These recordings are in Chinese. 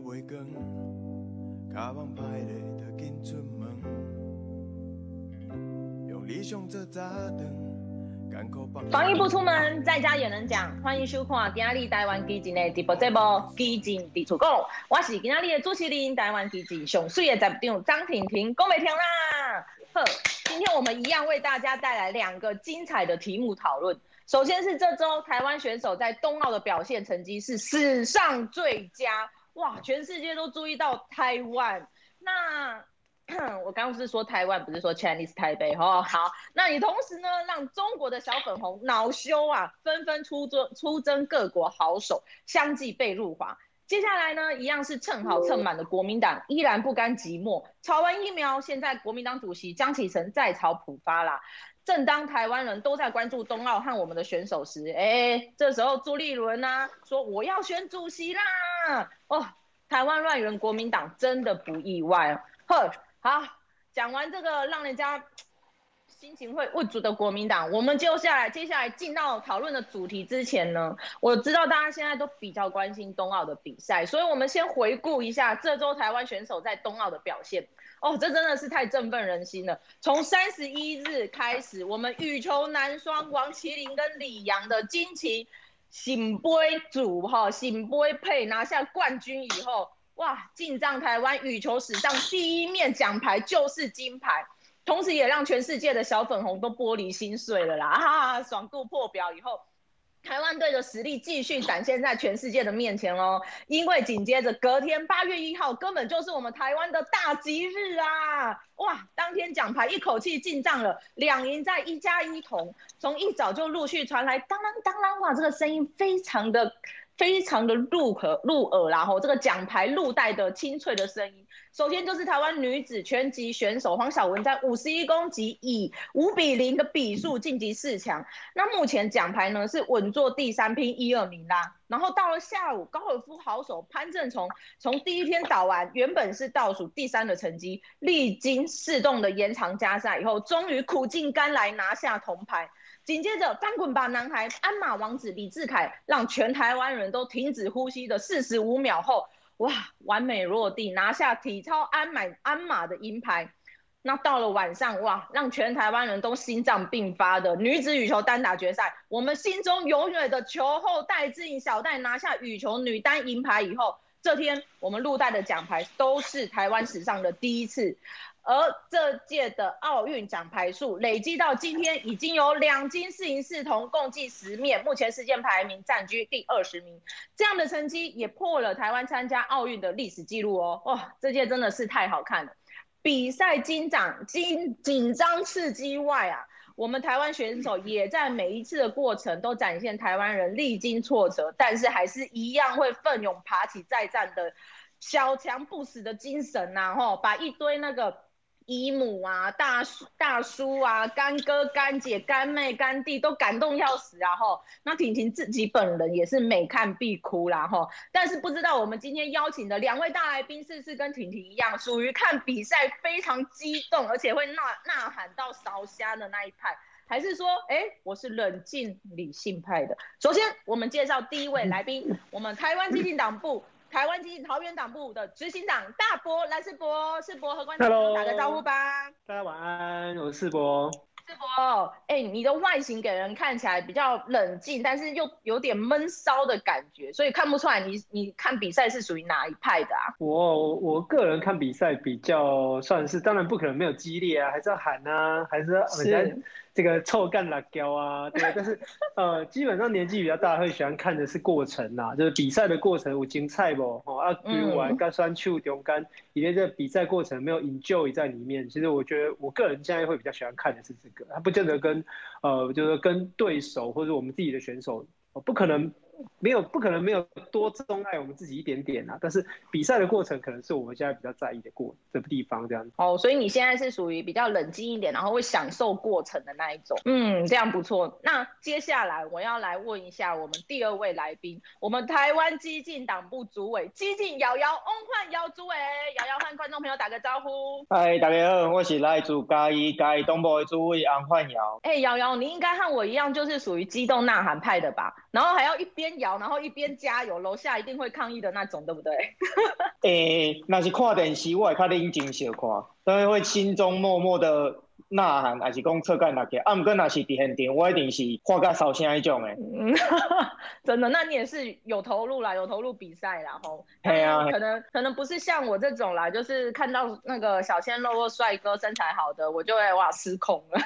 袂光，卡网歹咧，就紧出门。用理想做早灯。防疫不出门，在家也能讲。欢迎收看今日台湾基金的直播节目《基进伫厝讲》，我是今日的主持人，台湾基金上水的站长张婷婷，讲袂停啦。呵，今天我们一样为大家带来两个精彩的题目讨论。首先是这周台湾选手在冬奥的表现成绩是史上最佳，哇，全世界都注意到台湾。那 我刚刚是说台湾，不是说 Chinese 台北哦。好，那你同时呢，让中国的小粉红恼羞啊，纷纷出征出征各国好手，相继被入华。接下来呢，一样是蹭好蹭满的国民党依然不甘寂寞，炒完疫苗，现在国民党主席江启臣在炒普发啦。正当台湾人都在关注冬奥和我们的选手时，哎、欸，这时候朱立伦呢说我要选主席啦。哦，台湾乱源国民党真的不意外，呵。好，讲完这个让人家 心情会郁卒的国民党，我们就下来接下来进到讨论的主题之前呢，我知道大家现在都比较关心冬奥的比赛，所以我们先回顾一下这周台湾选手在冬奥的表现。哦，这真的是太振奋人心了！从三十一日开始，我们羽球男双王齐麟跟李洋的金旗醒杯组哈醒杯配拿下冠军以后。哇！进账台湾羽球史上第一面奖牌就是金牌，同时也让全世界的小粉红都玻璃心碎了啦！哈哈，爽度破表以后，台湾队的实力继续展现在全世界的面前哦。因为紧接着隔天八月一号，根本就是我们台湾的大吉日啊！哇，当天奖牌一口气进账了，两银在一加一铜，从一早就陆续传来当啷当啷，哇，这个声音非常的。非常的入耳入耳，然后这个奖牌录带的清脆的声音。首先就是台湾女子拳击选手黄晓雯在五十一公斤以五比零的比数晋级四强。那目前奖牌呢是稳坐第三拼一二名啦。然后到了下午，高尔夫好手潘政琮从第一天打完原本是倒数第三的成绩，历经四洞的延长加赛以后，终于苦尽甘来拿下铜牌。紧接着，翻滚吧，男孩！鞍马王子李智凯让全台湾人都停止呼吸的四十五秒后，哇，完美落地，拿下体操鞍马鞍马的银牌。那到了晚上，哇，让全台湾人都心脏病发的女子羽球单打决赛，我们心中永远的球后戴资颖小戴拿下羽球女单银牌以后，这天我们录带的奖牌都是台湾史上的第一次。而这届的奥运奖牌数累积到今天已经有两金四银四铜，共计十面，目前世界排名暂居第二十名。这样的成绩也破了台湾参加奥运的历史记录哦！哇，这届真的是太好看了，比赛紧张、紧紧张刺激外啊，我们台湾选手也在每一次的过程都展现台湾人历经挫折，但是还是一样会奋勇爬起再战的小强不死的精神呐！吼，把一堆那个。姨母啊，大叔、大叔啊，干哥、干姐、干妹、干弟都感动要死啊！吼，那婷婷自己本人也是每看必哭啦！吼，但是不知道我们今天邀请的两位大来宾是不是跟婷婷一样，属于看比赛非常激动，而且会呐呐喊到烧瞎的那一派，还是说，哎、我是冷静理性派的？首先，我们介绍第一位来宾，我们台湾基进党部。台湾基进桃园党部的执行长大波蓝世博，世博和观众打个招呼吧。大家晚安，我是世博。世博，哎、欸，你的外形给人看起来比较冷静，但是又有点闷骚的感觉，所以看不出来你你看比赛是属于哪一派的啊？我我个人看比赛比较算是，当然不可能没有激烈啊，还是要喊啊，还是要是。这个臭干辣椒啊，对，但是呃，基本上年纪比较大会喜欢看的是过程呐，就是比赛的过程有精彩不？哦啊，比如玩干酸球、丢干，以为这个比赛过程没有 enjoy 在里面。其实我觉得我个人现在会比较喜欢看的是这个，它不见得跟呃，就是跟对手或者我们自己的选手，不可能。没有，不可能没有多钟爱我们自己一点点啊！但是比赛的过程可能是我们现在比较在意的过这个地方这样子。哦，所以你现在是属于比较冷静一点，然后会享受过程的那一种。嗯，这样不错。那接下来我要来问一下我们第二位来宾，我们台湾激进党部主委激进瑶瑶翁焕瑶主委，瑶瑶和观众朋友打个招呼。嗨，大家好，我是来自嘉义嘉义东部的主委翁焕瑶。哎，瑶瑶，你应该和我一样，就是属于激动呐喊派的吧？然后还要一边。边摇，然后一边加油，楼下一定会抗议的那种，对不对？诶、欸，那是看电视，我会较认真小看，所以会心中默默的。呐喊还是讲侧干那个，啊，毋过那是伫现场，我一定是看甲烧声迄种诶。嗯，真的，那你也是有投入啦，有投入比赛啦，吼。对啊。可能可能不是像我这种啦，就是看到那个小鲜肉或帅哥身材好的，我就会哇失控了。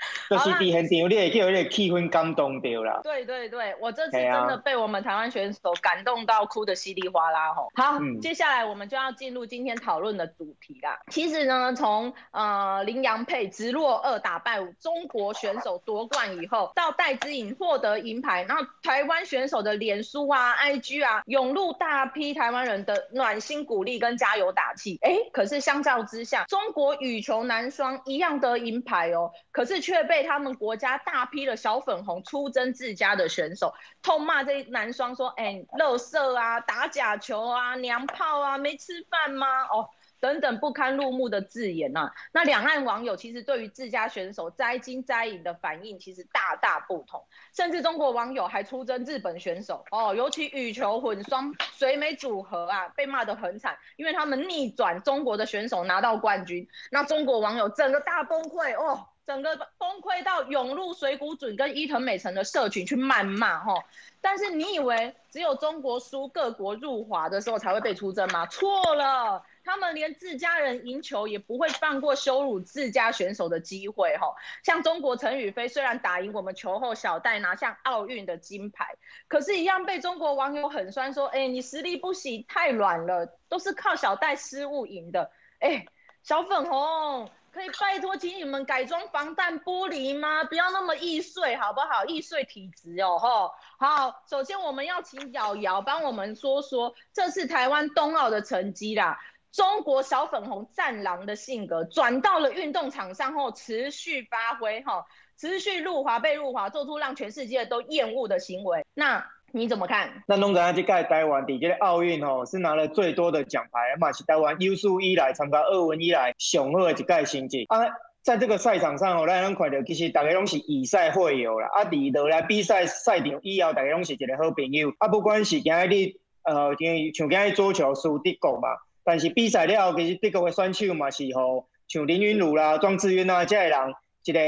就是伫现场，你会叫迄个气氛感动到啦。对对对，我这次真的被我们台湾选手感动到哭的稀里哗啦吼。好，嗯、接下来我们就要进入今天讨论的主题啦。其实呢，从呃林洋配直落二打败中国选手夺冠以后，到戴资颖获得银牌，然后台湾选手的脸书啊、IG 啊涌入大批台湾人的暖心鼓励跟加油打气。哎，可是相较之下，中国羽球男双一样得银牌哦，可是却却被他们国家大批的小粉红出征自家的选手，痛骂这男双说：“哎，垃圾啊，打假球啊，娘炮啊，没吃饭吗？”哦，等等不堪入目的字眼呐、啊。那两岸网友其实对于自家选手摘金摘银的反应其实大大不同，甚至中国网友还出征日本选手哦，尤其羽球混双水美组合啊，被骂得很惨，因为他们逆转中国的选手拿到冠军，那中国网友整个大崩溃哦。整个崩溃到涌入水谷隼跟伊藤美诚的社群去谩骂哈，但是你以为只有中国输各国入华的时候才会被出征吗？错了，他们连自家人赢球也不会放过羞辱自家选手的机会哈。像中国陈雨菲虽然打赢我们球后小戴拿下奥运的金牌，可是，一样被中国网友狠酸说，哎，你实力不行，太软了，都是靠小戴失误赢的。哎，小粉红。可以拜托，请你们改装防弹玻璃吗？不要那么易碎，好不好？易碎体质哦，吼。好，首先我们要请瑶瑶帮我们说说，这次台湾冬奥的成绩啦。中国小粉红战狼的性格转到了运动场上后，持续发挥，哈，持续入华被入华，做出让全世界都厌恶的行为。那。你怎么看？那拢知影这届台湾伫这个奥运吼是拿了最多的奖牌，嘛是台湾有史以来参加奥运以来上好的一届成绩。啊，在这个赛场上吼，咱咱看到其实大家拢是以赛会友啦。啊，离落来比赛赛场以后，大家拢是一个好朋友。啊，不管是今日呃，像今日桌球输德国嘛，但是比赛了后，其实德国的选手嘛是吼，像林云儒啦、庄智渊啊这些人一个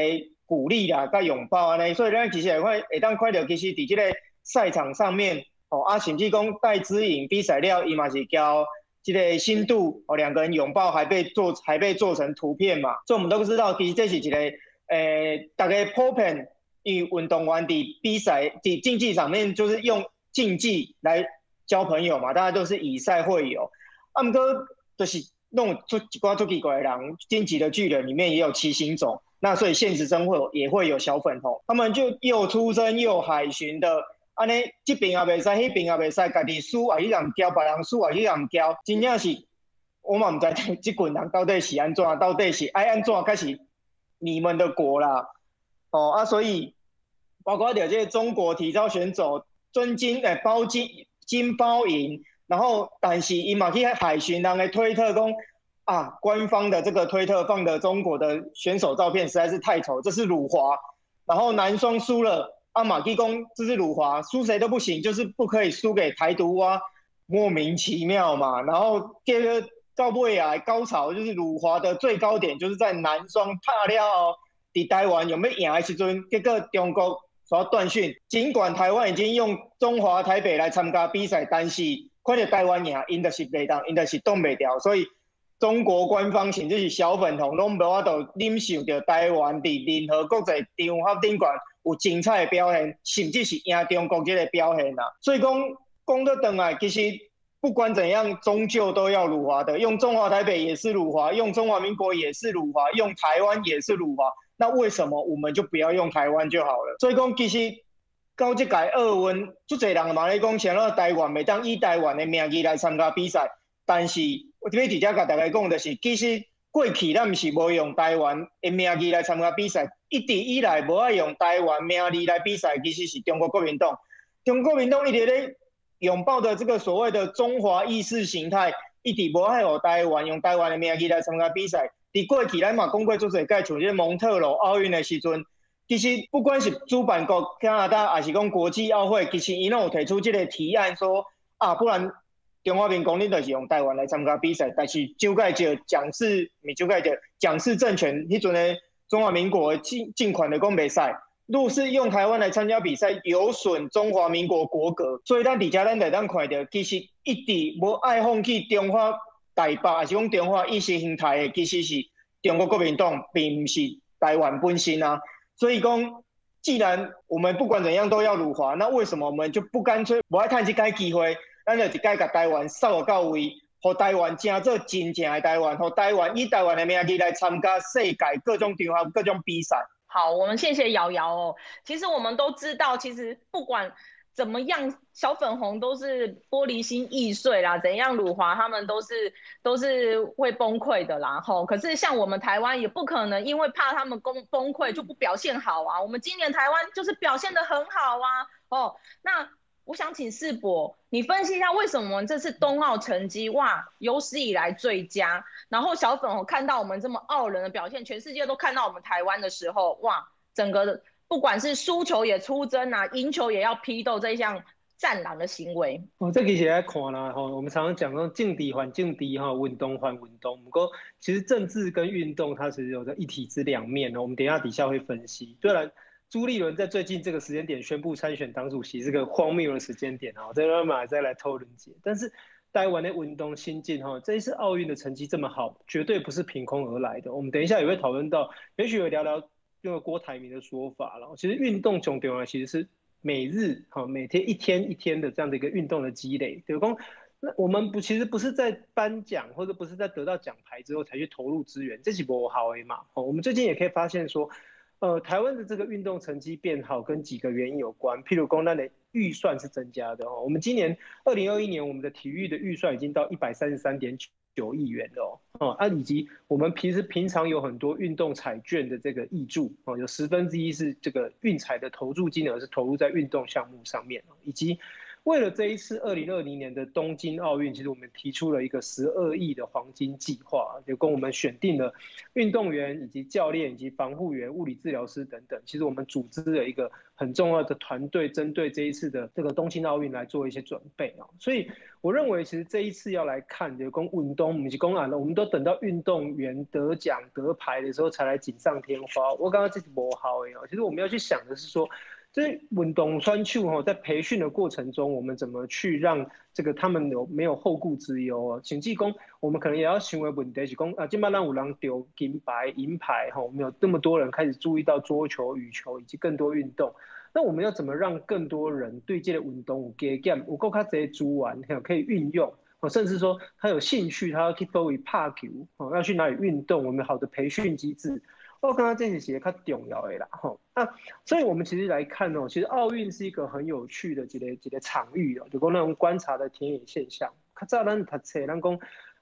鼓励啦、甲拥抱安尼，所以咱其实会会当看到，其实伫这个。赛场上面，哦啊，甚至讲戴资颖比赛了，伊嘛是交这个新度，哦，两个人拥抱还被做还被做成图片嘛，所以我们都知道，其实这是一个，诶、呃，大概普遍与运动员的比赛的竞技场面，就是用竞技来交朋友嘛，大家都是以赛会友。啊，毋过就是弄出一挂出奇怪的人，进击的巨人里面也有七星种，那所以现实生活也会有小粉红，他们就又出征又海巡的。安尼，这边也袂使，迄边也袂使，家己输啊去人骄，别人输啊去人骄，真正是，我嘛毋知即群人到底是安怎，到底是爱安怎开始你们的国啦，哦啊，所以包括了这些中国体操选手，尊金诶包金金包银，然后但是伊嘛去海巡人诶推特讲啊，官方的这个推特放的中国的选手照片实在是太丑，这是辱华，然后男双输了。阿马基公，这是辱华，输谁都不行，就是不可以输给台独啊，莫名其妙嘛。然后这个到尾啊，高潮就是辱华的最高点，就是在南双拍了，在台湾有没有赢的时阵，结果中国说断讯。尽管台湾已经用中华台北来参加比赛，但是看到台湾赢，因的是袂当，因的是挡袂掉，所以中国官方甚至是小粉红拢无法度忍受到台湾伫任何国际场合顶管。有精彩的表现，甚至是赢中国这个表现啦。所以讲讲到转来，其实不管怎样，终究都要辱华的。用中华台北也是辱华，用中华民国也是辱华，用台湾也是辱华。那为什么我们就不要用台湾就好了？所以讲其实到这届奥运，足侪人嘛咧讲，像那台湾每当以台湾的名义来参加比赛，但是我这边直接甲大家讲的是，其实。过去咱毋是无用台湾的名义来参加比赛，一直以来无爱用台湾名义来比赛，其实是中国国民党。中国国民党一直咧拥抱的这个所谓的中华意识形态，一直无爱用台湾用台湾的名义来参加比赛。伫过去咱嘛讲过做侪届，像这蒙特罗奥运的时阵，其实不管是主办国加拿大，还是讲国际奥会，其实伊拢有提出这个提案说，啊，不然中华民国你就是用台湾来参加比赛，但是就盖着蒋氏，咪就盖着蒋氏政权迄阵的中华民国进进款的公比赛，若是用台湾来参加比赛，有损中华民国国格，所以咱底下咱得当看到，其实一直无爱放弃中华台北，还是讲中华意识形态的，其实是中国国民党，并不是台湾本身啊。所以讲，既然我们不管怎样都要辱华，那为什么我们就不干脆不爱趁这个机会，咱就直接把台湾扫到位，和台湾成做真正的台湾，和台湾以台湾的名义来参加世界各种场合、各种比赛。好，我们谢谢瑶瑶哦。其实我们都知道，其实不管。怎么样？小粉红都是玻璃心易碎啦，怎样辱华他们都是都是会崩溃的啦。吼，可是像我们台湾也不可能因为怕他们崩崩溃就不表现好啊。我们今年台湾就是表现得很好啊。哦，那我想请世博，你分析一下为什么我们这次冬奥成绩哇有史以来最佳？然后小粉红看到我们这么傲人的表现，全世界都看到我们台湾的时候，哇，整个。不管是输球也出征啊，赢球也要批斗这一项战狼的行为。哦，这其实来看啦，哈，我们常常讲说政治还政治哈，稳东还运动。不过其实政治跟运动它是有着一体之两面。我们等一下底下会分析。虽然朱立伦在最近这个时间点宣布参选党主席，这个荒谬的时间点啊，这个马再来讨论解。但是台湾的运动新进哈，这一次奥运的成绩这么好，绝对不是凭空而来的。我们等一下也会讨论到，也许会聊聊。用郭台铭的说法了，其实运动重点啊，其实是每日哈，每天一天一天的这样的一个运动的积累。比如说，那我们不其实不是在颁奖或者不是在得到奖牌之后才去投入资源，这是不好诶嘛。哦，我们最近也可以发现说，呃，台湾的这个运动成绩变好跟几个原因有关。譬如公单的预算是增加的哦。我们今年二零二一年我们的体育的预算已经到一百三十三点九。亿元哦，哦啊，以及我们平时平常有很多运动彩券的这个挹注哦，有十分之一是这个运彩的投注金额是投入在运动项目上面，以及。为了这一次二零二零年的东京奥运，其实我们提出了一个十二亿的黄金计划，就跟我们选定了运动员以及教练以及防护员、物理治疗师等等。其实我们组织了一个很重要的团队，针对这一次的这个东京奥运来做一些准备啊。所以我认为，其实这一次要来看就跟运动，以及公安了，我们都等到运动员得奖得牌的时候才来锦上添花。我刚刚这是不好哎哦，其实我们要去想的是说。这运动选手哈，在培训的过程中，我们怎么去让这个他们有没有后顾之忧啊？请记功，我们可能也要行为问题是讲啊，今麦让五郎丢金牌银牌哈，我们有这么多人开始注意到桌球、羽球以及更多运动，那我们要怎么让更多人对这个运动有加减，有够他这些猪玩，可以运用，甚至说他有兴趣，他要去多位拍球，要去哪里运动，我们好的培训机制。我刚刚这些是较重要的啦，吼啊，所以我们其实来看哦，其实奥运是一个很有趣的几个几个场域哦，就讲那种观察的田野现象。较早咱读册，咱讲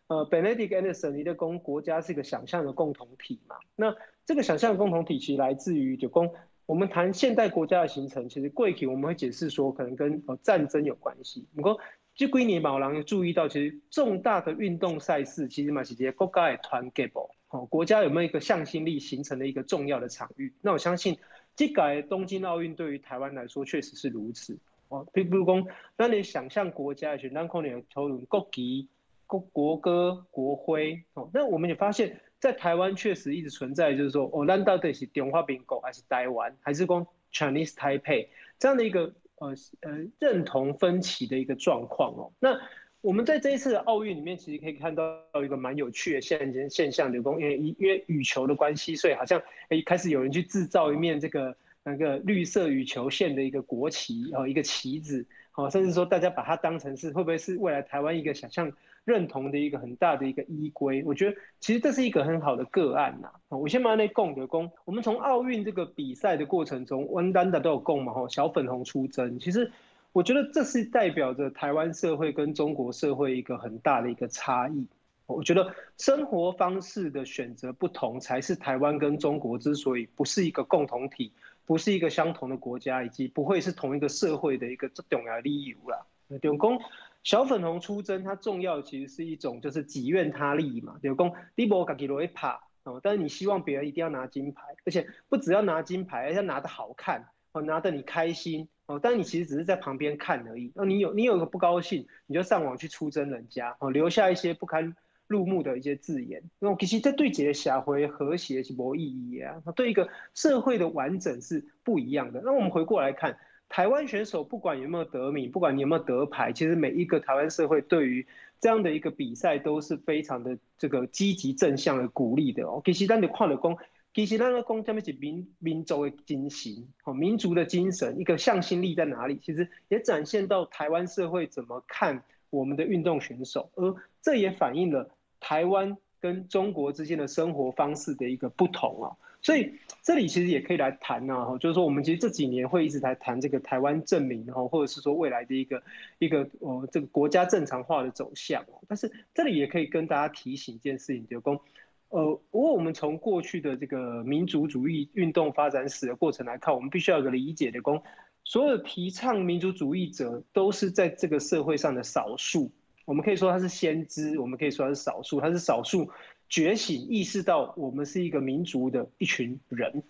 呃，Benedict Anderson 你的讲国家是一个想象的共同体嘛。那这个想象的共同体其实来自于就讲我们谈现代国家的形成，其实过去我们会解释说可能跟呃战争有关系。不过这几年嘛，有人注意到，其实重大的运动赛事其实嘛是这些国家的团结不？哦，国家有没有一个向心力形成的一个重要的场域？那我相信，这改东京奥运对于台湾来说确实是如此。哦，比如说，当你想象国家去当空点投入国旗、国国歌、国徽。哦，那我们也发现，在台湾确实一直存在，就是说，哦，难道这是中华民国还是台湾，还是讲 Chinese Taipei 这样的一个呃呃认同分歧的一个状况哦？那。我们在这一次奥运里面，其实可以看到一个蛮有趣的现现象，刘工，因为因为羽球的关系，所以好像诶开始有人去制造一面这个那个绿色羽球线的一个国旗哦，一个旗子好，甚至说大家把它当成是会不会是未来台湾一个想象认同的一个很大的一个依归？我觉得其实这是一个很好的个案呐。我先把那供的供，我们从奥运这个比赛的过程中，温丹的都有供嘛，吼，小粉红出征，其实。我觉得这是代表着台湾社会跟中国社会一个很大的一个差异。我觉得生活方式的选择不同，才是台湾跟中国之所以不是一个共同体，不是一个相同的国家，以及不会是同一个社会的一个重要理由啦。刘工小粉红出征，它重要其实是一种就是己愿他利嘛。刘工你无自己落去拍，哦，但是你希望别人一定要拿金牌，而且不只要拿金牌，而且拿得好看哦，拿得你开心哦。但你其实只是在旁边看而已。那你有你有个不高兴，你就上网去出征人家哦，留下一些不堪入目的一些字眼。那其实这对这个社会和谐是没意义啊，对一个社会的完整是不一样的。那我们回过来看，台湾选手不管有没有得名，不管你有没有得牌，其实每一个台湾社会对于这样的一个比赛都是非常的这个积极正向的鼓励的哦。其实咱的看了讲，其实咱的讲下面是民民族的精神，哦，民族的精神，一个向心力在哪里？其实也展现到台湾社会怎么看我们的运动选手，而这也反映了台湾跟中国之间的生活方式的一个不同啊。所以这里其实也可以来谈呐，就是说我们其实这几年会一直在谈这个台湾证明，然后或者是说未来的一个一个呃这个国家正常化的走向。但是这里也可以跟大家提醒一件事情，就是说，呃，如果我们从过去的这个民族主义运动发展史的过程来看，我们必须要有个理解的，说所有提倡民族主义者都是在这个社会上的少数。我们可以说他是先知，我们可以说他是少数，他是少数。觉醒，意识到我们是一个民族的一群人。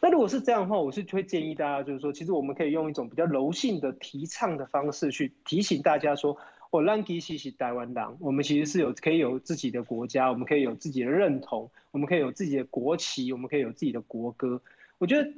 那如果是这样的话，我是会建议大家，就是说，其实我们可以用一种比较柔性的提倡的方式去提醒大家说，我让其实是台湾人，我们其实是有可以有自己的国家，我们可以有自己的认同，我们可以有自己的国旗，我们可以有自己的国歌。我觉得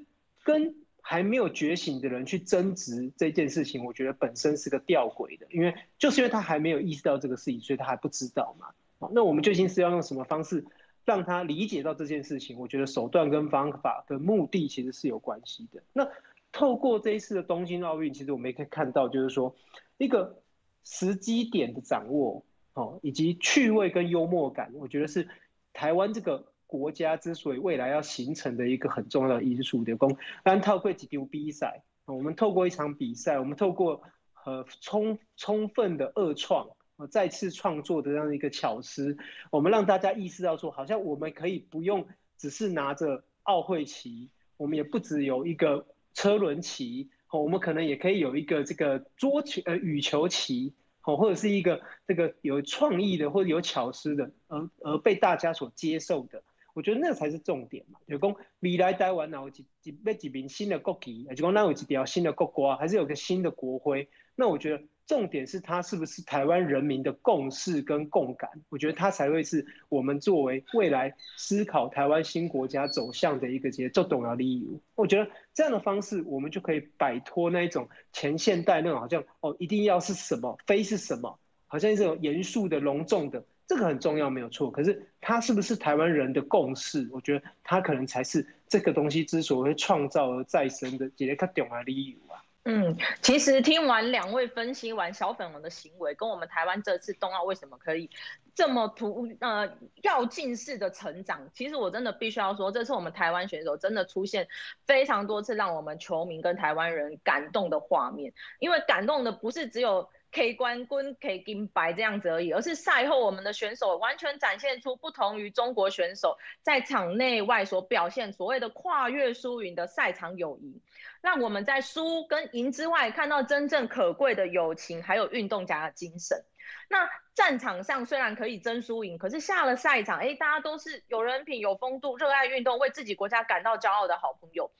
跟还没有觉醒的人去争执这件事情，我觉得本身是个吊诡的，因为就是因为他还没有意识到这个事情，所以他还不知道嘛。那我们究竟是要用什么方式让他理解到这件事情？我觉得手段跟方法跟目的其实是有关系的。那透过这一次的东京奥运，其实我们也可以看到，就是说一个时机点的掌握，哦，以及趣味跟幽默感，我觉得是台湾这个国家之所以未来要形成的一个很重要的因素的。功，但透过几场比赛，我们透过一场比赛，我们透过呃充充分的二创。再次创作的这样一个巧思，我们让大家意识到说，好像我们可以不用只是拿着奥会旗，我们也不只有一个车轮旗，哦我们可能也可以有一个这个桌球呃羽球旗，哦或者是一个这个有创意的或者有巧思的，而而被大家所接受的，我觉得那才是重点嘛。就讲未来台湾哪有几几要几名新的国旗，就讲哪有几条新的国歌，还是有个新的国徽，那我觉得。重点是它是不是台湾人民的共识跟共感？我觉得它才会是我们作为未来思考台湾新国家走向的一个节奏重要理由。我觉得这样的方式，我们就可以摆脱那一种前现代那种好像哦一定要是什么非是什么，好像这种严肃的隆重的，这个很重要没有错。可是它是不是台湾人的共识？我觉得它可能才是这个东西之所以会创造而再生的一个重要理由啊。嗯，其实听完两位分析完小粉红的行为，跟我们台湾这次冬奥为什么可以这么突呃跃进式的成长，其实我真的必须要说，这次我们台湾选手真的出现非常多次让我们球迷跟台湾人感动的画面，因为感动的不是只有。K 冠军 K 金牌这样子而已，而是赛后我们的选手完全展现出不同于中国选手在场内外所表现所谓的跨越输赢的赛场友谊，让我们在输跟赢之外看到真正可贵的友情，还有运动家的精神。那战场上虽然可以争输赢，可是下了赛场，哎，大家都是有人品、有风度、热爱运动、为自己国家感到骄傲的好朋友。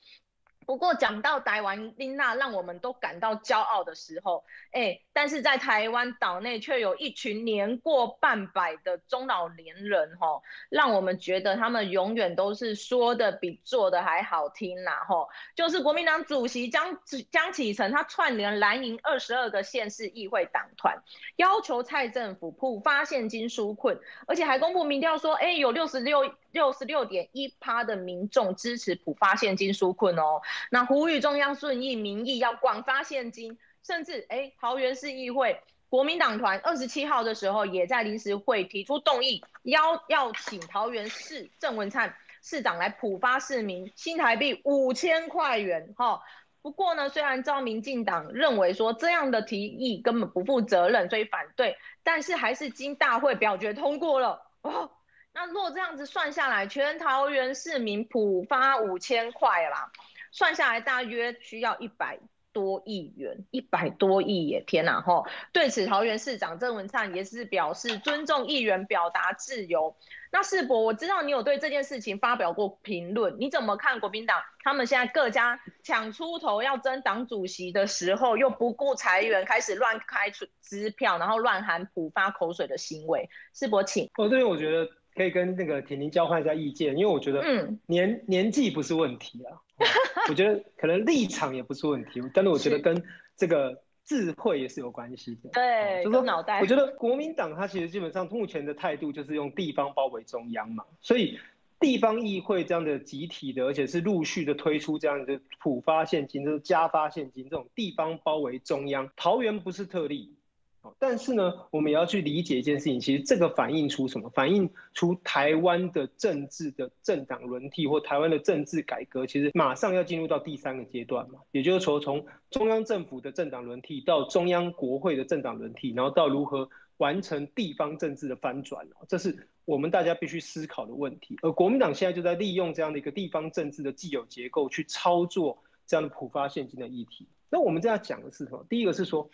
不过讲到台湾琳娜，让我们都感到骄傲的时候，哎，但是在台湾岛内却有一群年过半百的中老年人，吼，让我们觉得他们永远都是说的比做的还好听啦，吼，就是国民党主席江江启臣，他串联蓝营二十二个县市议会党团，要求蔡政府普发现金纾困，而且还公布民调说，哎，有六十六。六十六点一趴的民众支持普发现金纾困哦，那呼吁中央顺应民意，要广发现金，甚至哎，桃园市议会国民党团二十七号的时候，也在临时会提出动议，邀要请桃园市郑文灿市长来普发市民新台币五千块元哈。不过呢，虽然照民进党认为说这样的提议根本不负责任，所以反对，但是还是经大会表决通过了哦。那若这样子算下来，全桃园市民普发五千块啦，算下来大约需要一百多亿元，一百多亿耶！天哪，吼！对此，桃园市长郑文灿也是表示尊重议员表达自由。那世博，我知道你有对这件事情发表过评论，你怎么看国民党他们现在各家抢出头要争党主席的时候，又不顾财源，开始乱开支票，然后乱喊普发口水的行为？世博，请。哦，对，我觉得可以跟那个婷婷交换一下意见，因为我觉得年，嗯，年纪不是问题啊。我觉得可能立场也不是问题，但是我觉得跟这个智慧也是有关系的。对，就是说脑袋。我觉得国民党它其实基本上目前的态度就是用地方包围中央嘛，所以地方议会这样的集体的，而且是陆续的推出这样的普发现金，就是加发现金这种地方包围中央，桃园不是特例。但是呢，我们也要去理解一件事情，其实这个反映出什么？反映出台湾的政治的政党轮替，或台湾的政治改革，其实马上要进入到第三个阶段嘛。也就是说，从中央政府的政党轮替到中央国会的政党轮替，然后到如何完成地方政治的翻转，这是我们大家必须思考的问题。而国民党现在就在利用这样的一个地方政治的既有结构，去操作这样的普发现金的议题。那我们这样讲的是什么？第一个是说。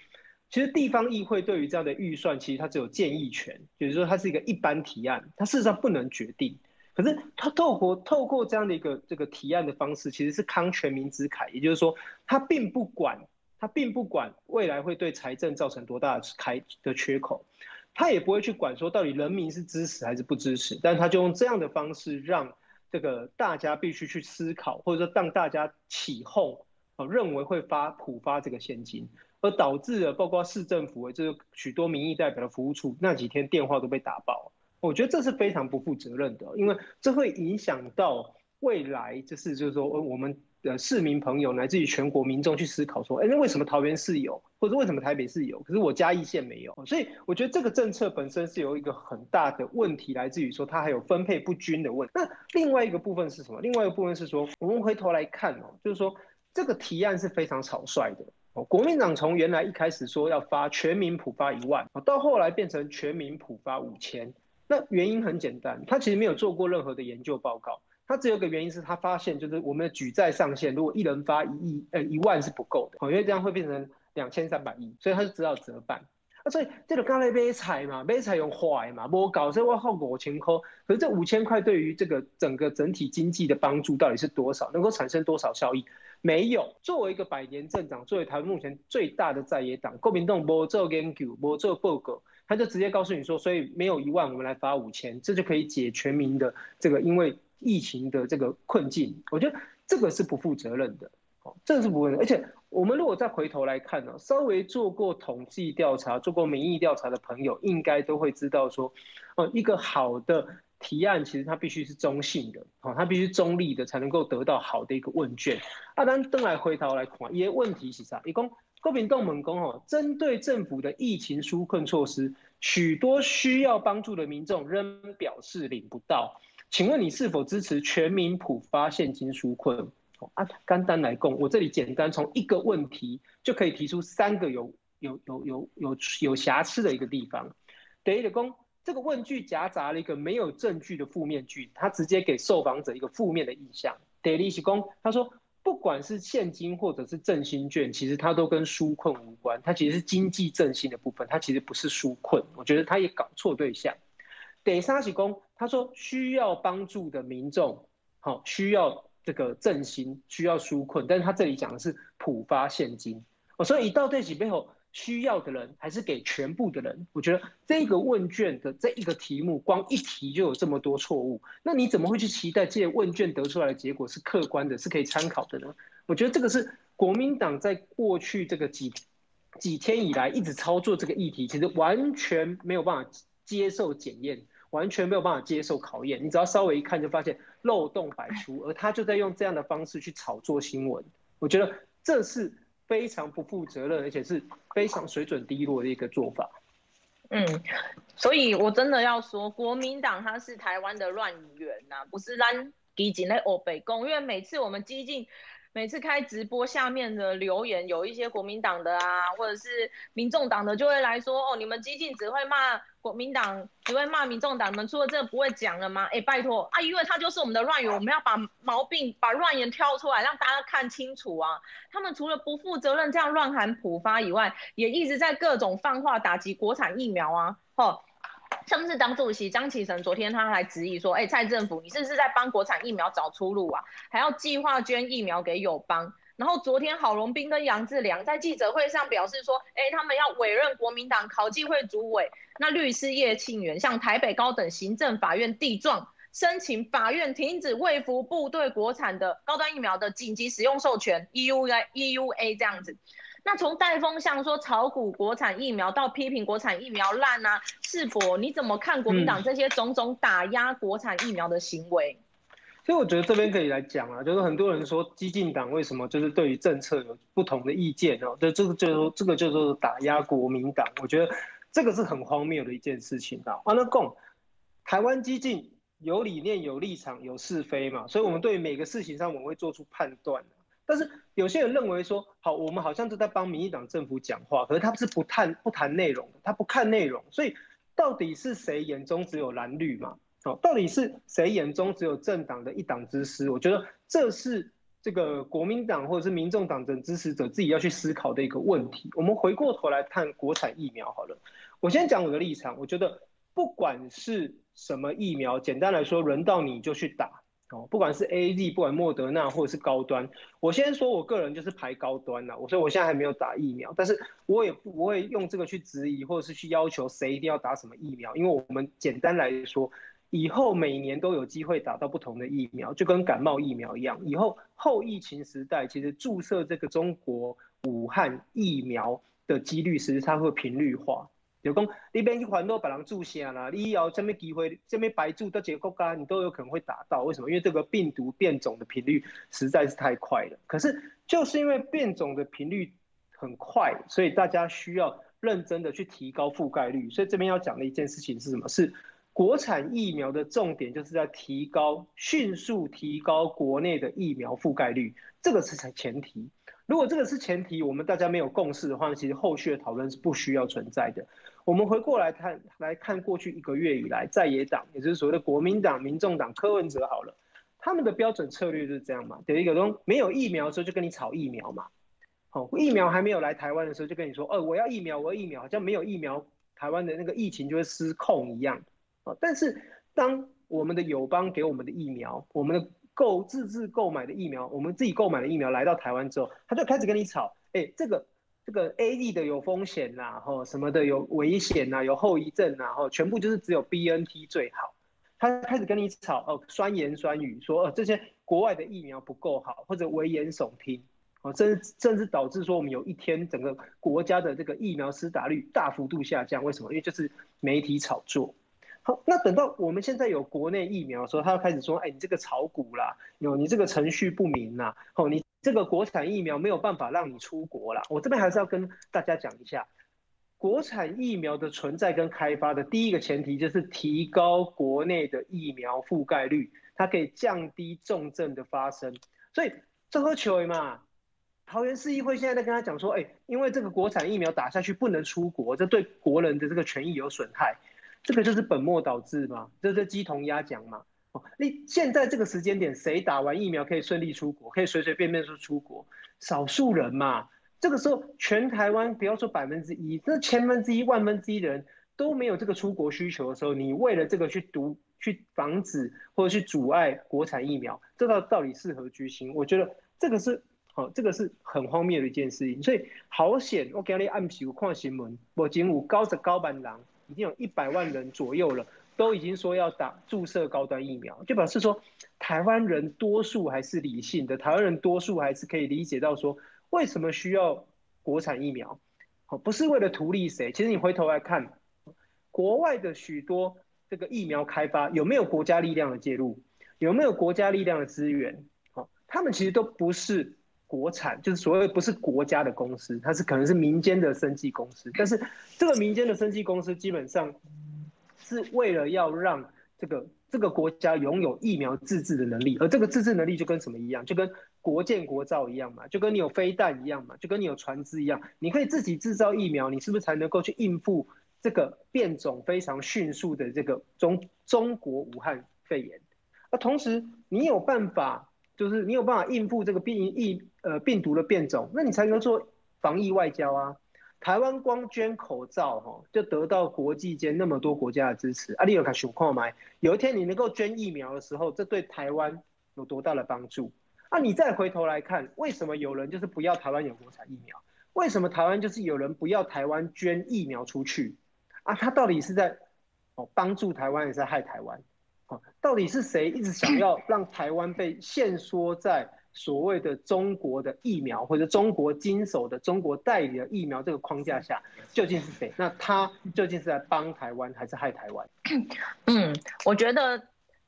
其实地方议会对于这样的预算，其实它只有建议权，也就是说它是一个一般提案，它事实上不能决定。可是它透过透过这样的一个这个提案的方式，其实是慷全民之慨，也就是说，它并不管它并不管未来会对财政造成多大的开的缺口，它也不会去管说到底人民是支持还是不支持，但是它就用这样的方式让这个大家必须去思考，或者说让大家起哄啊，认为会发普发这个现金。而导致了，包括市政府，就是许多民意代表的服务处那几天电话都被打爆。我觉得这是非常不负责任的，因为这会影响到未来，就是就是说，我们的市民朋友乃至于全国民众去思考说，哎，那为什么桃园市有，或者为什么台北市有，可是我嘉义县没有？所以我觉得这个政策本身是有一个很大的问题，来自于说它还有分配不均的问题。那另外一个部分是什么？另外一个部分是说，我们回头来看哦，就是说这个提案是非常草率的。国民党从原来一开始说要发全民普发一万，到后来变成全民普发五千。那原因很简单，他其实没有做过任何的研究报告，他只有个原因是他发现，就是我们的举债上限，如果一人发一亿，呃一万是不够的，因为这样会变成两千三百亿，所以他就只好折半。啊，所以这个刚才买菜嘛，买菜用坏嘛，无搞，所以我耗五千块。可是这五千块对于这个整个整体经济的帮助到底是多少？能够产生多少效益？没有，作为一个百年政党，作为台湾目前最大的在野党，国民党没做研究，没做报告，他就直接告诉你说，所以没有一万，我们来发五千，这就可以解全民的这个因为疫情的这个困境。我觉得这个是不负责任的，哦，这个是不负责任。而且我们如果再回头来看呢，稍微做过统计调查、做过民意调查的朋友，应该都会知道说，哦，一个好的。提案其实它必须是中性的，哦，它必须中立的，才能够得到好的一个问卷。啊，咱登来回头来看，伊个问题是啥？伊讲国民党问讲哦，针对政府的疫情纾困措施，许多需要帮助的民众仍表示领不到。请问你是否支持全民普发现金纾困？啊，简单来讲，我这里简单从一个问题就可以提出三个有有有有有有瑕疵的一个地方。第一个讲。这个问句夹杂了一个没有证据的负面句，他直接给受访者一个负面的印象。德利西公他说，不管是现金或者是振兴券，其实它都跟纾困无关，它其实是经济振兴的部分，它其实不是纾困。我觉得他也搞错对象。德沙西公他说，需要帮助的民众，好需要这个振兴，需要纾困，但是他这里讲的是普发现金。我，所以到这几背后。需要的人还是给全部的人？我觉得这个问卷的这一个题目，光一题就有这么多错误，那你怎么会去期待这些问卷得出来的结果是客观的，是可以参考的呢？我觉得这个是国民党在过去这个几几天以来一直操作这个议题，其实完全没有办法接受检验，完全没有办法接受考验。你只要稍微一看就发现漏洞百出，而他就在用这样的方式去炒作新闻。我觉得这是。非常不负责任，而且是非常水准低落的一个做法。嗯，所以我真的要说，国民党他是台湾的乱源呐，不是咱基进的欧北共。因为每次我们激进每次开直播，下面的留言有一些国民党的啊，或者是民众党的，就会来说哦，你们激进只会骂国民党只会骂民众党，你们除了这个不会讲了吗？哎、欸，拜托啊，因为他就是我们的乱源，我们要把毛病、把乱源挑出来，让大家看清楚啊。他们除了不负责任这样乱喊普发以外，也一直在各种放话打击国产疫苗啊。哦，像是党主席张启臣昨天他还质疑说，哎、欸，蔡政府你是不是在帮国产疫苗找出路啊？还要计划捐疫苗给友邦。然后昨天郝龙斌跟杨志良在记者会上表示说，哎，他们要委任国民党考纪会主委，那律师叶庆元向台北高等行政法院递状，申请法院停止卫福部对国产的高端疫苗的紧急使用授权 EUA EUA 这样子。那从带风向说炒股国产疫苗到批评国产疫苗烂啊，是否你怎么看国民党这些种种打压国产疫苗的行为？所以我觉得这边可以来讲啊，就是很多人说激进党为什么就是对于政策有不同的意见哦，这这个就是说这个就是打压国民党，我觉得这个是很荒谬的一件事情啊。完了，共台湾激进有理念、有立场、有是非嘛，所以我们对每个事情上我们会做出判断。但是有些人认为说，好，我们好像都在帮民进党政府讲话，可是他不是不谈不谈内容，他不看内容，所以到底是谁眼中只有蓝绿嘛？哦，到底是谁眼中只有政党的一党之私？我觉得这是这个国民党或者是民众党等支持者自己要去思考的一个问题。我们回过头来看国产疫苗好了，我先讲我的立场。我觉得不管是什么疫苗，简单来说，轮到你就去打哦，不管是 AZ，不管莫德纳或者是高端。我先说我个人就是排高端了，我说我现在还没有打疫苗，但是我也不会用这个去质疑或者是去要求谁一定要打什么疫苗，因为我们简单来说。以后每年都有机会打到不同的疫苗，就跟感冒疫苗一样。以后后疫情时代，其实注射这个中国武汉疫苗的几率，其实它会频率化。有讲你边一环都把人注下了，你要这么机会，这么白注的结果啊，你都有可能会打到。为什么？因为这个病毒变种的频率实在是太快了。可是就是因为变种的频率很快，所以大家需要认真的去提高覆盖率。所以这边要讲的一件事情是什么？是。国产疫苗的重点就是在提高、迅速提高国内的疫苗覆盖率，这个是才前提。如果这个是前提，我们大家没有共识的话，其实后续的讨论是不需要存在的。我们回过来看，来看过去一个月以来，在野党，也就是所谓的国民党、民众党、柯文哲，好了，他们的标准策略就是这样嘛。第一个说没有疫苗的时候就跟你炒疫苗嘛，好，疫苗还没有来台湾的时候就跟你说，哦，我要疫苗，我要疫苗，好像没有疫苗，台湾的那个疫情就会失控一样。但是当我们的友邦给我们的疫苗，我们的购自制购买的疫苗，我们自己购买的疫苗来到台湾之后，他就开始跟你吵，哎、这个这个 A D 的有风险呐，吼什么的有危险呐，有后遗症呐，吼全部就是只有 BNT 最好。他开始跟你吵哦，酸言酸语说哦这些国外的疫苗不够好，或者危言耸听，哦甚至甚至导致说我们有一天整个国家的这个疫苗施打率大幅度下降。为什么？因为就是媒体炒作。好，那等到我们现在有国内疫苗的时候，他要开始说：“哎，你这个炒股啦，有你这个程序不明呐，哦，你这个国产疫苗没有办法让你出国啦。”我这边还是要跟大家讲一下，国产疫苗的存在跟开发的第一个前提就是提高国内的疫苗覆盖率，它可以降低重症的发生。所以这个球嘛，桃园市议会现在在跟他讲说：“哎，因为这个国产疫苗打下去不能出国，这对国人的这个权益有损害。”这个就是本末倒置嘛，这是鸡同鸭讲嘛。哦，你现在这个时间点，谁打完疫苗可以顺利出国，可以随随便便说出国？少数人嘛。这个时候，全台湾不要说百分之一，这千分之一、万分之一的人都没有这个出国需求的时候，你为了这个去毒、去防止或者去阻碍国产疫苗，这到到底是何居心？我觉得这个是好，这个是很荒谬的一件事情。所以好险，我今日暗时有看新闻，目前有九十九万人。已经有一百万人左右了，都已经说要打注射高端疫苗，就表示说台湾人多数还是理性的，台湾人多数还是可以理解到说为什么需要国产疫苗，好，不是为了图利谁。其实你回头来看，国外的许多这个疫苗开发有没有国家力量的介入，有没有国家力量的资源，好，他们其实都不是。国产就是所谓不是国家的公司，它是可能是民间的生技公司，但是这个民间的生技公司基本上是为了要让这个这个国家拥有疫苗自制的能力，而这个自制能力就跟什么一样，就跟国建国造一样嘛，就跟你有飞弹一样嘛，就跟你有船只一样，你可以自己制造疫苗，你是不是才能够去应付这个变种非常迅速的这个中中国武汉肺炎，而同时你有办法，就是你有办法应付这个病疫呃病毒的变种，那你才能做防疫外交啊。台湾光捐口罩哈，就得到国际间那么多国家的支持。啊，你有看情况吗？有一天你能够捐疫苗的时候，这对台湾有多大的帮助？啊，你再回头来看，为什么有人就是不要台湾有国产疫苗？为什么台湾就是有人不要台湾捐疫苗出去？啊，他到底是在哦帮助台湾，还是在害台湾？哦，到底是谁一直想要 让台湾被限缩在所谓的中国的疫苗，或者中国经手的中国代理的疫苗这个框架下，究竟是谁？那他究竟是在帮台湾，还是害台湾？嗯，我觉得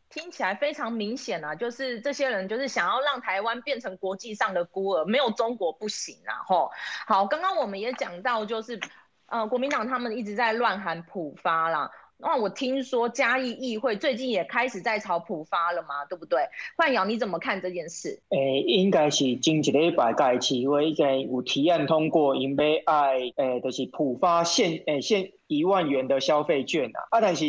听起来非常明显啊，就是这些人就是想要让台湾变成国际上的孤儿，没有中国不行啊！吼，好，刚刚我们也讲到，就是呃，国民党他们一直在乱喊普发啦。那我听说嘉义议会最近也开始在炒普发了嘛，对不对？范瑶，你怎么看这件事？诶、欸，应该是前一个礼拜嘉义市会已经有提案通过，因为爱诶，就是普发现诶现一万元的消费券啊。啊，但是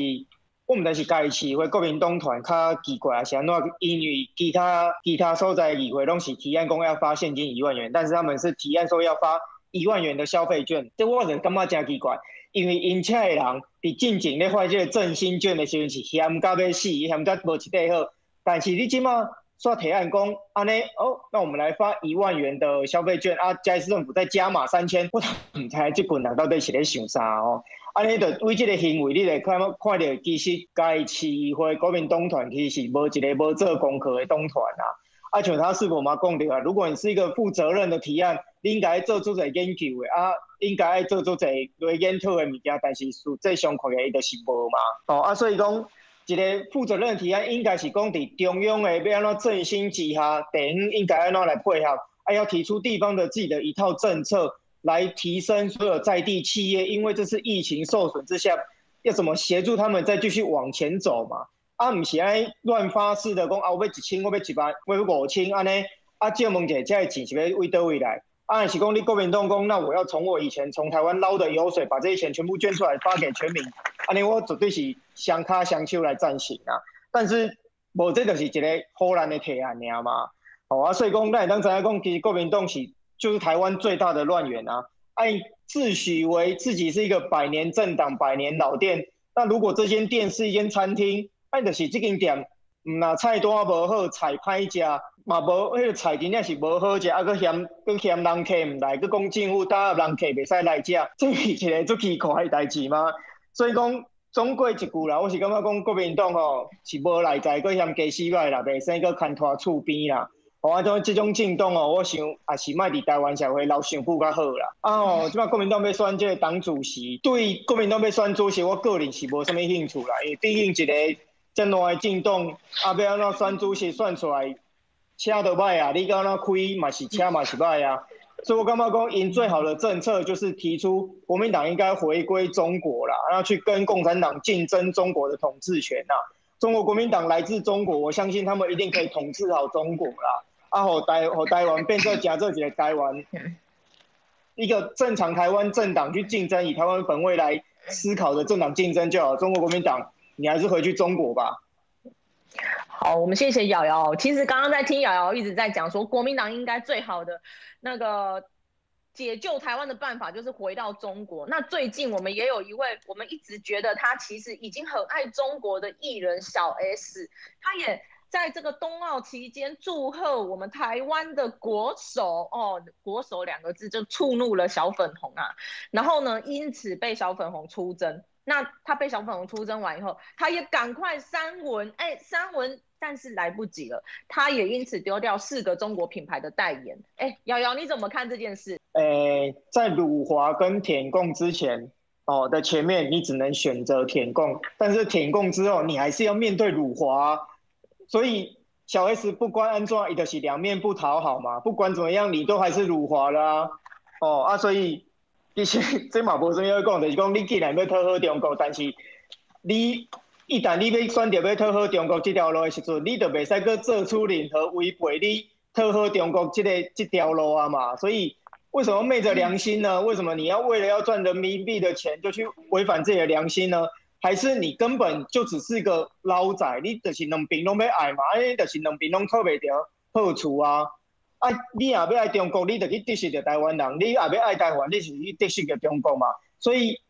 我们但是嘉义市会国民党团较奇怪，是安怎？因为其他其他所在议会拢是提案讲要发现金一万元，但是他们是提案说要发一万元的消费券，这我就感觉真奇怪。因为因车的人伫进前咧发这个振兴券的时阵是嫌到要死，嫌到无一块好。但是你即马煞提案讲安尼哦，那我们来发一万元的消费券啊，嘉义市政府再加码三千，我唔知即群人到底是咧想啥哦？安尼就为这个行为，你来看看到其实嘉义市议会国民党团其实是无一个无做功课的党团啊。啊，像他是否嘛讲的啊？如果你是一个负责任的提案，应该做出个研究的啊。应该做做侪来检讨的物件，但是实际上看起来就是无嘛。哦啊，所以讲一个负责任的提案，应该是讲伫中央的要安怎振兴之下，地方应该安怎来配合，啊，要提出地方的自己的一套政策，来提升所有在地企业，因为这是疫情受损之下，要怎么协助他们再继续往前走嘛？啊，唔是安乱发誓的讲啊，我要一千，我要一万，我要五千，安尼啊，借问者，这钱是要为叨位来？啊，是讲你国民党讲，那我要从我以前从台湾捞的油水，把这些钱全部捐出来发给全民。安尼我绝对是相卡相求来赞成啊。但是无这就是一个唬烂的提案尔嘛。好啊，所以讲，那当知影讲，其实国民党是就是台湾最大的乱源啊。按，自诩为自己是一个百年政党、百年老店。那如果这间店是一间餐厅，哎，就是即间店，毋若，菜单无好，菜歹食。嘛无，迄个菜真正是无好食，啊，搁嫌搁嫌人客毋来，搁讲政府搭人客袂使来食，这是一个足奇怪诶代志吗？所以讲总归一句啦，我是感觉讲国民党吼是无内在，搁嫌鸡屎摆啦，袂使搁牵拖厝边啦。哦，啊，种即种政党哦，我想也是莫伫台湾社会老想久较好啦。啊吼，即摆国民党要选即个党主席，对国民党要选主席，我个人是无啥物兴趣啦，因为毕竟一个真大的政党，啊，要安怎选主席选出来？车都歹啊，你讲那开嘛是车嘛是歹啊，所以我感觉讲，因最好的政策就是提出国民党应该回归中国啦，然后去跟共产党竞争中国的统治权呐。中国国民党来自中国，我相信他们一定可以统治好中国啦。啊，好台好台湾变成假这几个台湾，一个正常台湾政党去竞争，以台湾本位来思考的政党竞争就好。中国国民党，你还是回去中国吧。好，我们谢谢瑶瑶。其实刚刚在听瑶瑶一直在讲说，国民党应该最好的那个解救台湾的办法就是回到中国。那最近我们也有一位，我们一直觉得他其实已经很爱中国的艺人小 S，他也在这个冬奥期间祝贺我们台湾的国手哦，国手两个字就触怒了小粉红啊。然后呢，因此被小粉红出征。那他被小粉红出征完以后，他也赶快删文，哎，删文，但是来不及了，他也因此丢掉四个中国品牌的代言。哎，瑶瑶你怎么看这件事？哎，在辱华跟舔共之前，哦的前面，你只能选择舔共，但是舔共之后，你还是要面对辱华，所以小 S 不关安怎，一个是两面不讨好嘛，不管怎么样，你都还是辱华啦，哦啊，所以。其实这嘛无什么要讲，就是讲你既然要讨好中国，但是你一旦你要选择要讨好中国这条路的时阵，你就袂使搁做出任何违背你讨好中国这个这条路啊嘛。所以为什么昧着良心呢？为什么你要为了要赚人民币的钱就去违反自己的良心呢？还是你根本就只是一个捞仔？你就是两边拢要爱嘛？哎，就是两边拢讨不到好处啊！啊，你也要爱中国，你就去敌视着台湾人；你也要爱台湾，你是去敌视着中国嘛？所以，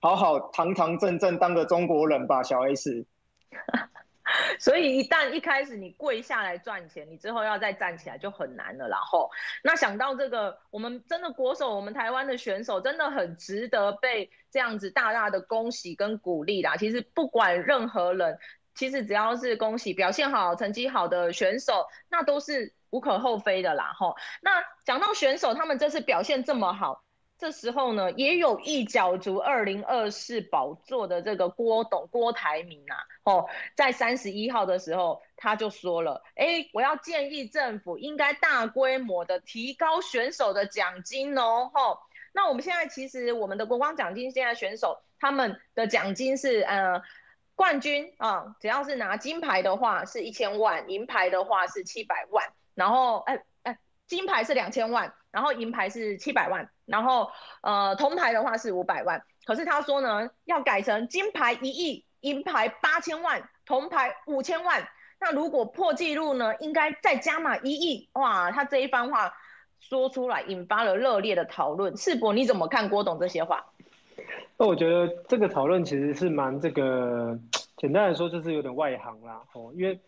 好好堂堂正正当个中国人吧，小 S。所以一旦一开始你跪下来赚钱，你之后要再站起来就很难了。然后，那想到这个，我们真的国手，我们台湾的选手真的很值得被这样子大大的恭喜跟鼓励啦。其实不管任何人，其实只要是恭喜表现好、成绩好的选手，那都是无可厚非的啦。吼，那讲到选手，他们这次表现这么好。这时候呢，也有一角逐二零二四宝座的这个郭董郭台铭啊，哦，在三十一号的时候，他就说了，哎，我要建议政府应该大规模的提高选手的奖金哦，吼、那我们现在其实我们的国光奖金，现在选手他们的奖金是呃冠军啊，只要是拿金牌的话是一千万，银牌的话是七百万，然后哎哎，金牌是两千万。然后银牌是七百万，然后呃铜牌的话是五百万。可是他说呢，要改成金牌一亿，银牌八千万，铜牌五千万。那如果破纪录呢，应该再加码一亿。哇，他这一番话说出来，引发了热烈的讨论。世博你怎么看郭董这些话？那我觉得这个讨论其实是蛮这个，简单来说就是有点外行啦，哦，因为。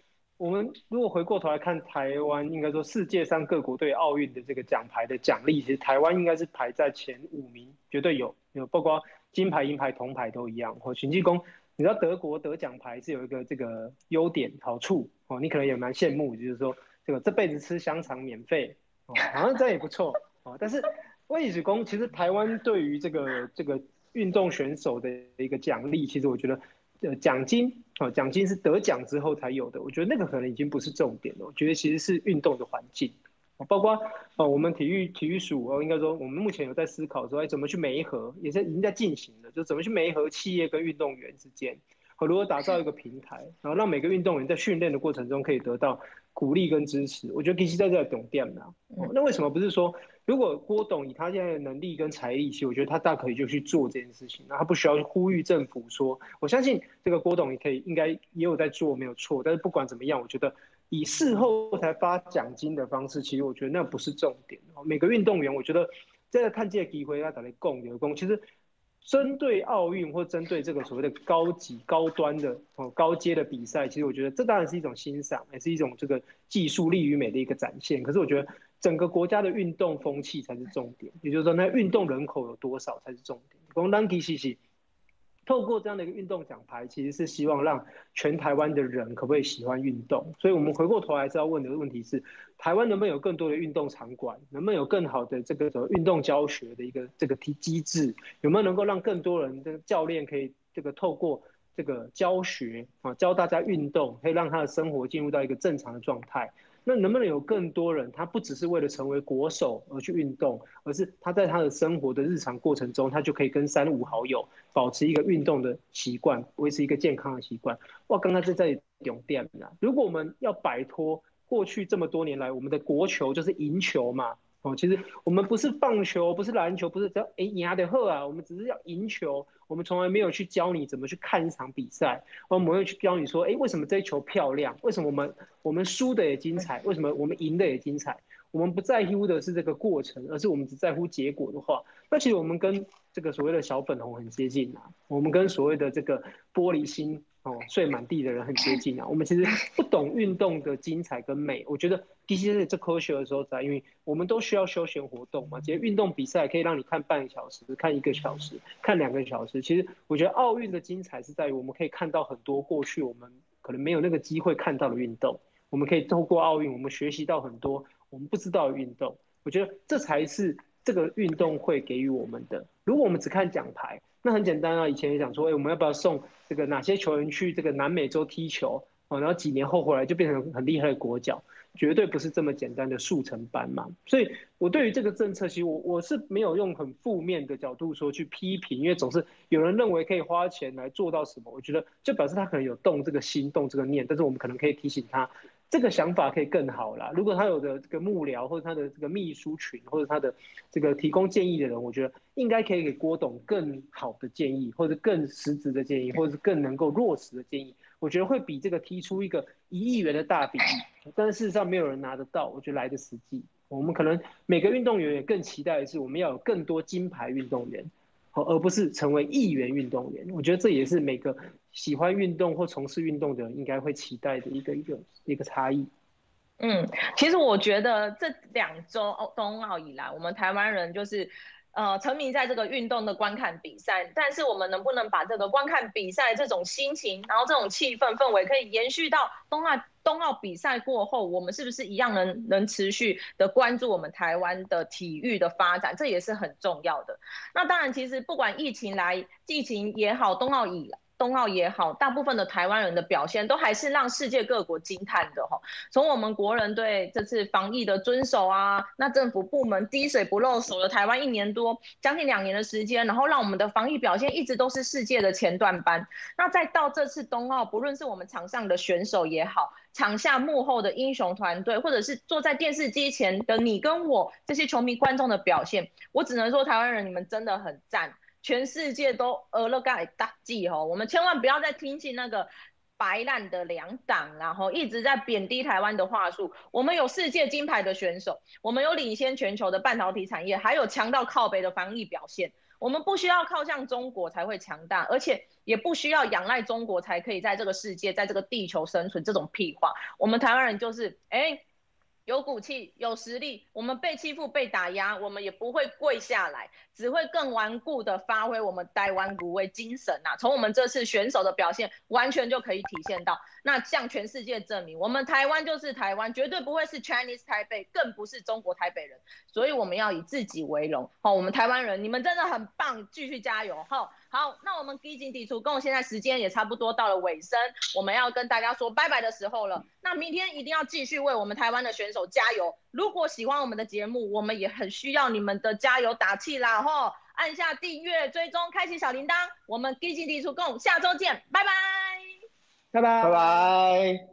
我们如果回过头来看台湾，应该说世界上各国对奥运的这个奖牌的奖励，其实台湾应该是排在前五名，绝对有有，包括金牌、银牌、铜牌都一样。哦，徐继功，你知道德国得奖牌是有一个这个优点好处哦，你可能也蛮羡慕，就是说这个这辈子吃香肠免费哦，好像这样也不错哦。但是魏子公，其实台湾对于这个这个运动选手的一个奖励，其实我觉得。呃，奖金啊，奖金是得奖之后才有的。我觉得那个可能已经不是重点了。我觉得其实是运动的环境，包括哦，我们体育体育署哦，应该说我们目前有在思考说，哎，怎么去媒合，也是已经在进行的，就怎么去媒合企业跟运动员之间，和如何打造一个平台，然后让每个运动员在训练的过程中可以得到鼓励跟支持。我觉得其实在这懂点呢。那为什么不是说？如果郭董以他现在的能力跟财力，其实我觉得他大可以就去做这件事情，那他不需要呼吁政府说。我相信这个郭董也可以，应该也有在做，没有错。但是不管怎么样，我觉得以事后才发奖金的方式，其实我觉得那不是重点。每个运动员，我觉得在看这个机会，要打来共有功。其实针对奥运或针对这个所谓的高级、高端的哦高阶的比赛，其实我觉得这当然是一种欣赏，也是一种这个技术力与美的一个展现。可是我觉得。整个国家的运动风气才是重点，也就是说，那运动人口有多少才是重点。光当其实透过这样的一个运动奖牌，其实是希望让全台湾的人可不可以喜欢运动。所以，我们回过头来是要问的问题是：台湾能不能有更多的运动场馆？能不能有更好的这个什么运动教学的一个这个机机制？有没有能够让更多人的教练可以这个透过这个教学啊，教大家运动，可以让他的生活进入到一个正常的状态？那能不能有更多人，他不只是为了成为国手而去运动，而是他在他的生活的日常过程中，他就可以跟三五好友保持一个运动的习惯，维持一个健康的习惯。哇，刚刚是在永电啊！如果我们要摆脱过去这么多年来我们的国球就是赢球嘛。哦，其实我们不是棒球，不是篮球，不是只要哎赢的喝啊，我们只是要赢球。我们从来没有去教你怎么去看一场比赛，我们会去教你说，哎，为什么这一球漂亮？为什么我们我们输的也精彩？为什么我们赢的也精彩？我们不在乎的是这个过程，而是我们只在乎结果的话，那其实我们跟这个所谓的小粉红很接近啊，我们跟所谓的这个玻璃心。哦，睡满地的人很接近啊。我们其实 不懂运动的精彩跟美。我觉得的确是这科学的时候在，因为我们都需要休闲活动嘛。其实运动比赛可以让你看半个小时、看一个小时、看两个小时。其实我觉得奥运的精彩是在于我们可以看到很多过去我们可能没有那个机会看到的运动。我们可以透过奥运，我们学习到很多我们不知道的运动。我觉得这才是这个运动会给予我们的。如果我们只看奖牌，那很简单啊，以前也讲说，哎，我们要不要送这个哪些球员去这个南美洲踢球？哦，然后几年后回来就变成很厉害的国脚，绝对不是这么简单的速成班嘛。所以，我对于这个政策，其实我我是没有用很负面的角度说去批评，因为总是有人认为可以花钱来做到什么，我觉得就表示他可能有动这个心，动这个念，但是我们可能可以提醒他。这个想法可以更好啦。如果他有的这个幕僚或者他的这个秘书群或者他的这个提供建议的人，我觉得应该可以给郭董更好的建议，或者更实质的建议，或者是更能够落实的建议。我觉得会比这个提出一个一亿元的大笔，但事实上没有人拿得到，我觉得来得实际。我们可能每个运动员也更期待的是，我们要有更多金牌运动员，好，而不是成为亿元运动员。我觉得这也是每个喜欢运动或从事运动的人应该会期待的一个一个一个差异。嗯，其实我觉得这两周冬奥以来，我们台湾人就是。呃，沉迷在这个运动的观看比赛，但是我们能不能把这个观看比赛这种心情，然后这种气氛氛围，可以延续到冬奥冬奥比赛过后，我们是不是一样能能持续的关注我们台湾的体育的发展？这也是很重要的。那当然，其实不管疫情来，疫情也好，冬奥以来。冬奥也好，大部分的台湾人的表现都还是让世界各国惊叹的哈。从我们国人对这次防疫的遵守啊，那政府部门滴水不漏守了台湾一年多，将近两年的时间，然后让我们的防疫表现一直都是世界的前段班。那再到这次冬奥，不论是我们场上的选手也好，场下幕后的英雄团队，或者是坐在电视机前的你跟我这些球迷观众的表现，我只能说台湾人你们真的很赞。全世界都俄勒盖大忌吼，我们千万不要再听信那个白烂的两党，然后一直在贬低台湾的话术。我们有世界金牌的选手，我们有领先全球的半导体产业，还有强到靠北的防疫表现。我们不需要靠向中国才会强大，而且也不需要仰赖中国才可以在这个世界，在这个地球生存。这种屁话，我们台湾人就是哎。有骨气，有实力，我们被欺负、被打压，我们也不会跪下来，只会更顽固的发挥我们台湾无畏精神呐、从我们这次选手的表现，完全就可以体现到，那向全世界证明，我们台湾就是台湾，绝对不会是 Chinese 台北，更不是中国台北人。所以我们要以自己为荣。好，我们台湾人，你们真的很棒，继续加油！好。好，那我们基进伫厝讲，现在时间也差不多到了尾声，我们要跟大家说拜拜的时候了。那明天一定要继续为我们台湾的选手加油。如果喜欢我们的节目，我们也很需要你们的加油打气啦！吼，按下订阅、追踪、开启小铃铛。我们基进伫厝讲，下周见，拜拜，拜拜，拜拜。